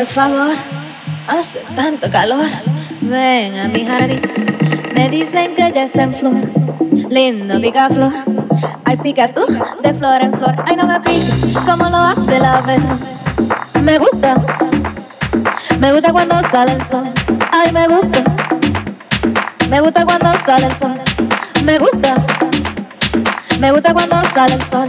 Por favor. Hace tanto calor. Ven a mi jardín. Me dicen que ya está en flor. Lindo picaflor. Ay, pica tú de flor en flor. Ay, no me piques como lo hace la vez. Me gusta. Me gusta cuando sale el sol. Ay, me gusta. Me gusta cuando sale el sol. Me gusta. Me gusta cuando sale el sol.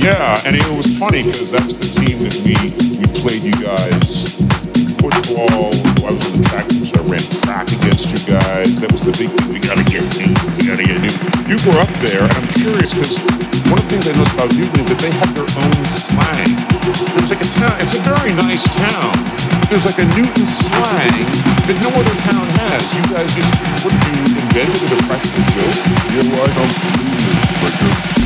Yeah, and it was funny because that's the team that we we played you guys football. I was on the track team, so I ran track against you guys. That was the big thing. We gotta get new. We gotta get new. You were up there, and I'm curious because one of the things I noticed about Newton is that they have their own slang. There's like a town. It's a very nice town. There's like a Newton slang that no other town has. You guys just what you invented as a practical joke. You're right, I'm Thank you.